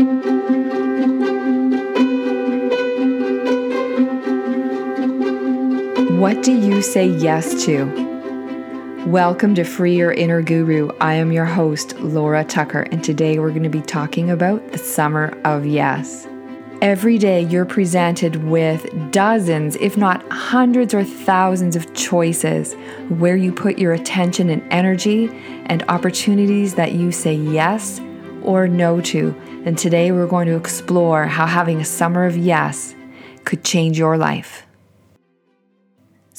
What do you say yes to? Welcome to Free Your Inner Guru. I am your host, Laura Tucker, and today we're going to be talking about the summer of yes. Every day you're presented with dozens, if not hundreds or thousands of choices where you put your attention and energy and opportunities that you say yes or no to. And today we're going to explore how having a summer of yes could change your life.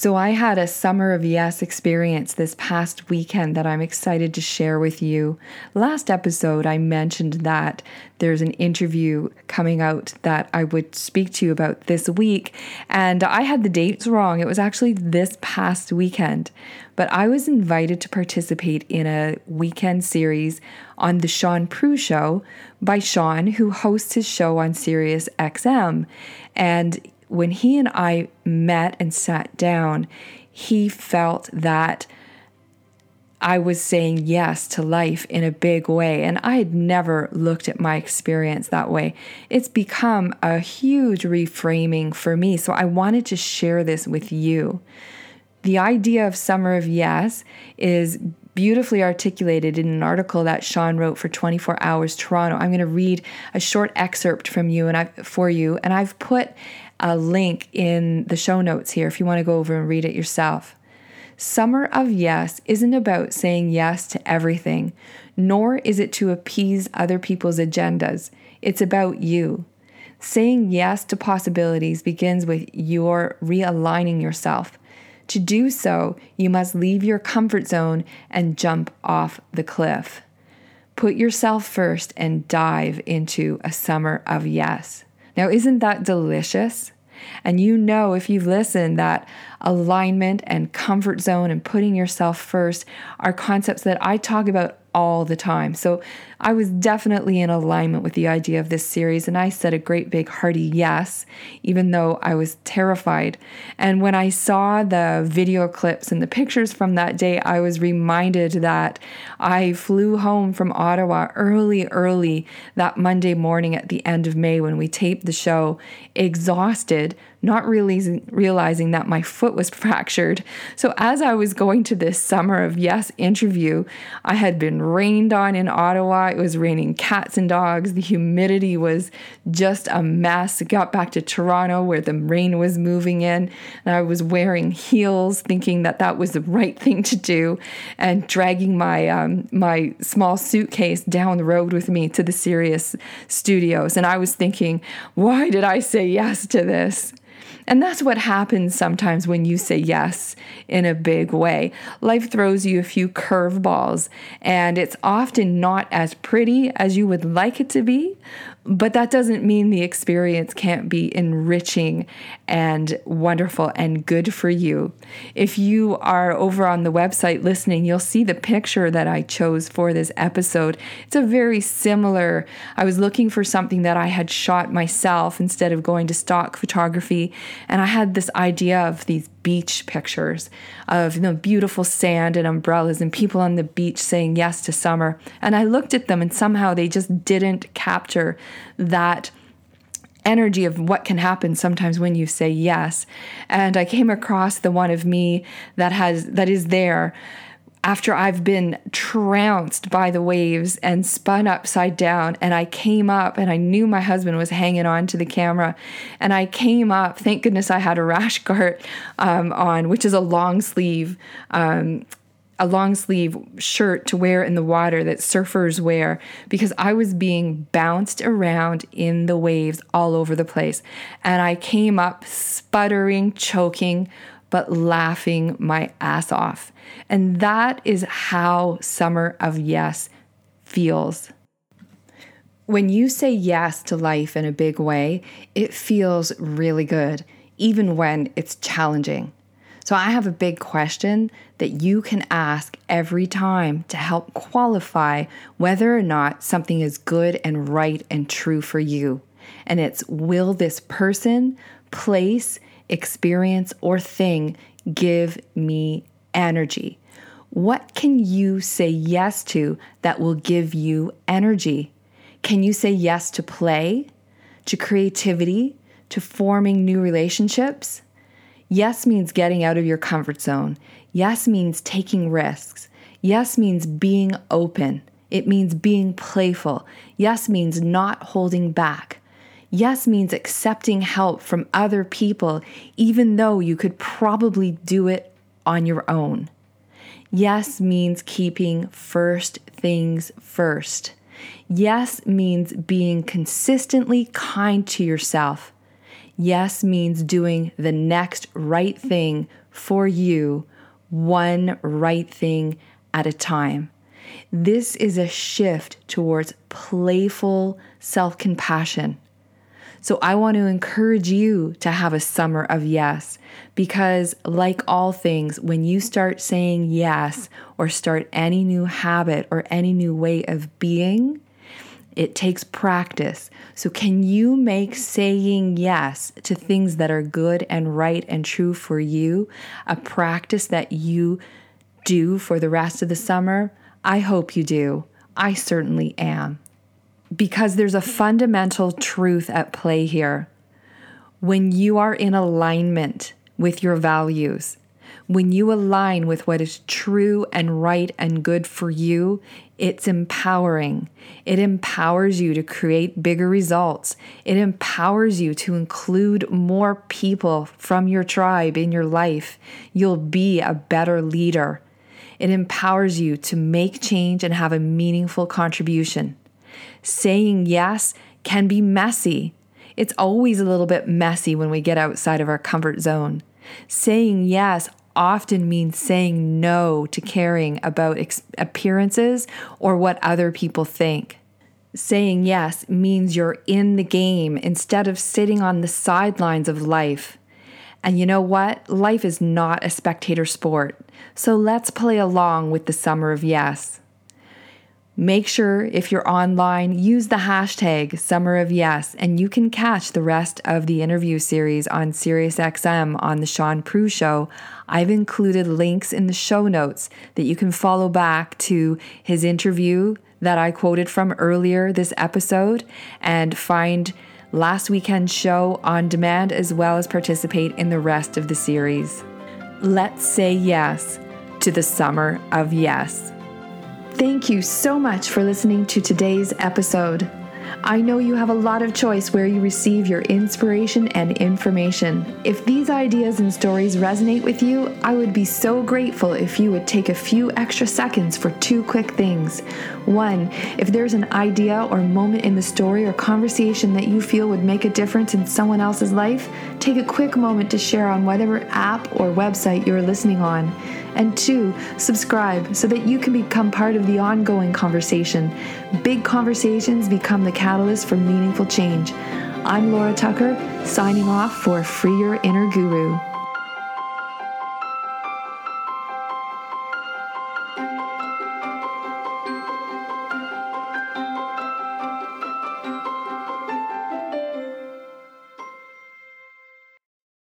So, I had a Summer of Yes experience this past weekend that I'm excited to share with you. Last episode, I mentioned that there's an interview coming out that I would speak to you about this week, and I had the dates wrong. It was actually this past weekend, but I was invited to participate in a weekend series on The Sean Prue Show by Sean, who hosts his show on Sirius XM. And when he and I met and sat down, he felt that I was saying yes to life in a big way. And I had never looked at my experience that way. It's become a huge reframing for me. So I wanted to share this with you. The idea of Summer of Yes is beautifully articulated in an article that Sean wrote for 24 Hours Toronto. I'm going to read a short excerpt from you and I for you and I've put a link in the show notes here if you want to go over and read it yourself. Summer of Yes isn't about saying yes to everything, nor is it to appease other people's agendas. It's about you. Saying yes to possibilities begins with your realigning yourself. To do so, you must leave your comfort zone and jump off the cliff. Put yourself first and dive into a summer of yes. Now, isn't that delicious? And you know, if you've listened, that alignment and comfort zone and putting yourself first are concepts that I talk about all the time. So I was definitely in alignment with the idea of this series, and I said a great big hearty yes, even though I was terrified. And when I saw the video clips and the pictures from that day, I was reminded that I flew home from Ottawa early, early that Monday morning at the end of May when we taped the show, exhausted not realizing, realizing that my foot was fractured. So, as I was going to this Summer of Yes interview, I had been rained on in Ottawa. It was raining cats and dogs. The humidity was just a mess. I got back to Toronto where the rain was moving in, and I was wearing heels, thinking that that was the right thing to do, and dragging my um, my small suitcase down the road with me to the Sirius studios. And I was thinking, why did I say yes to this? And that's what happens sometimes when you say yes in a big way. Life throws you a few curveballs, and it's often not as pretty as you would like it to be, but that doesn't mean the experience can't be enriching and wonderful and good for you. If you are over on the website listening, you'll see the picture that I chose for this episode. It's a very similar, I was looking for something that I had shot myself instead of going to stock photography. And I had this idea of these beach pictures of you know beautiful sand and umbrellas and people on the beach saying yes to summer and i looked at them and somehow they just didn't capture that energy of what can happen sometimes when you say yes and i came across the one of me that has that is there after I've been trounced by the waves and spun upside down. And I came up and I knew my husband was hanging on to the camera. And I came up, thank goodness I had a rash guard um, on, which is a long sleeve. Um, a long sleeve shirt to wear in the water that surfers wear because I was being bounced around in the waves all over the place. And I came up sputtering, choking, but laughing my ass off. And that is how Summer of Yes feels. When you say yes to life in a big way, it feels really good, even when it's challenging. So, I have a big question that you can ask every time to help qualify whether or not something is good and right and true for you. And it's Will this person, place, experience, or thing give me energy? What can you say yes to that will give you energy? Can you say yes to play, to creativity, to forming new relationships? Yes means getting out of your comfort zone. Yes means taking risks. Yes means being open. It means being playful. Yes means not holding back. Yes means accepting help from other people, even though you could probably do it on your own. Yes means keeping first things first. Yes means being consistently kind to yourself. Yes means doing the next right thing for you, one right thing at a time. This is a shift towards playful self compassion. So I want to encourage you to have a summer of yes, because like all things, when you start saying yes or start any new habit or any new way of being, it takes practice. So, can you make saying yes to things that are good and right and true for you a practice that you do for the rest of the summer? I hope you do. I certainly am because there's a fundamental truth at play here. When you are in alignment with your values, when you align with what is true and right and good for you, it's empowering. It empowers you to create bigger results. It empowers you to include more people from your tribe in your life. You'll be a better leader. It empowers you to make change and have a meaningful contribution saying yes can be messy. It's always a little bit messy when we get outside of our comfort zone. Saying yes often means saying no to caring about ex- appearances or what other people think. Saying yes means you're in the game instead of sitting on the sidelines of life. And you know what? Life is not a spectator sport. So let's play along with the summer of yes. Make sure if you're online, use the hashtag Summer of Yes, and you can catch the rest of the interview series on SiriusXM on the Sean Prue Show. I've included links in the show notes that you can follow back to his interview that I quoted from earlier this episode and find last weekend's show on demand as well as participate in the rest of the series. Let's say yes to the Summer of Yes. Thank you so much for listening to today's episode. I know you have a lot of choice where you receive your inspiration and information. If these ideas and stories resonate with you, I would be so grateful if you would take a few extra seconds for two quick things. One, if there's an idea or moment in the story or conversation that you feel would make a difference in someone else's life, take a quick moment to share on whatever app or website you're listening on. And two, subscribe so that you can become part of the ongoing conversation. Big conversations become the catalyst for meaningful change. I'm Laura Tucker, signing off for Free Your Inner Guru.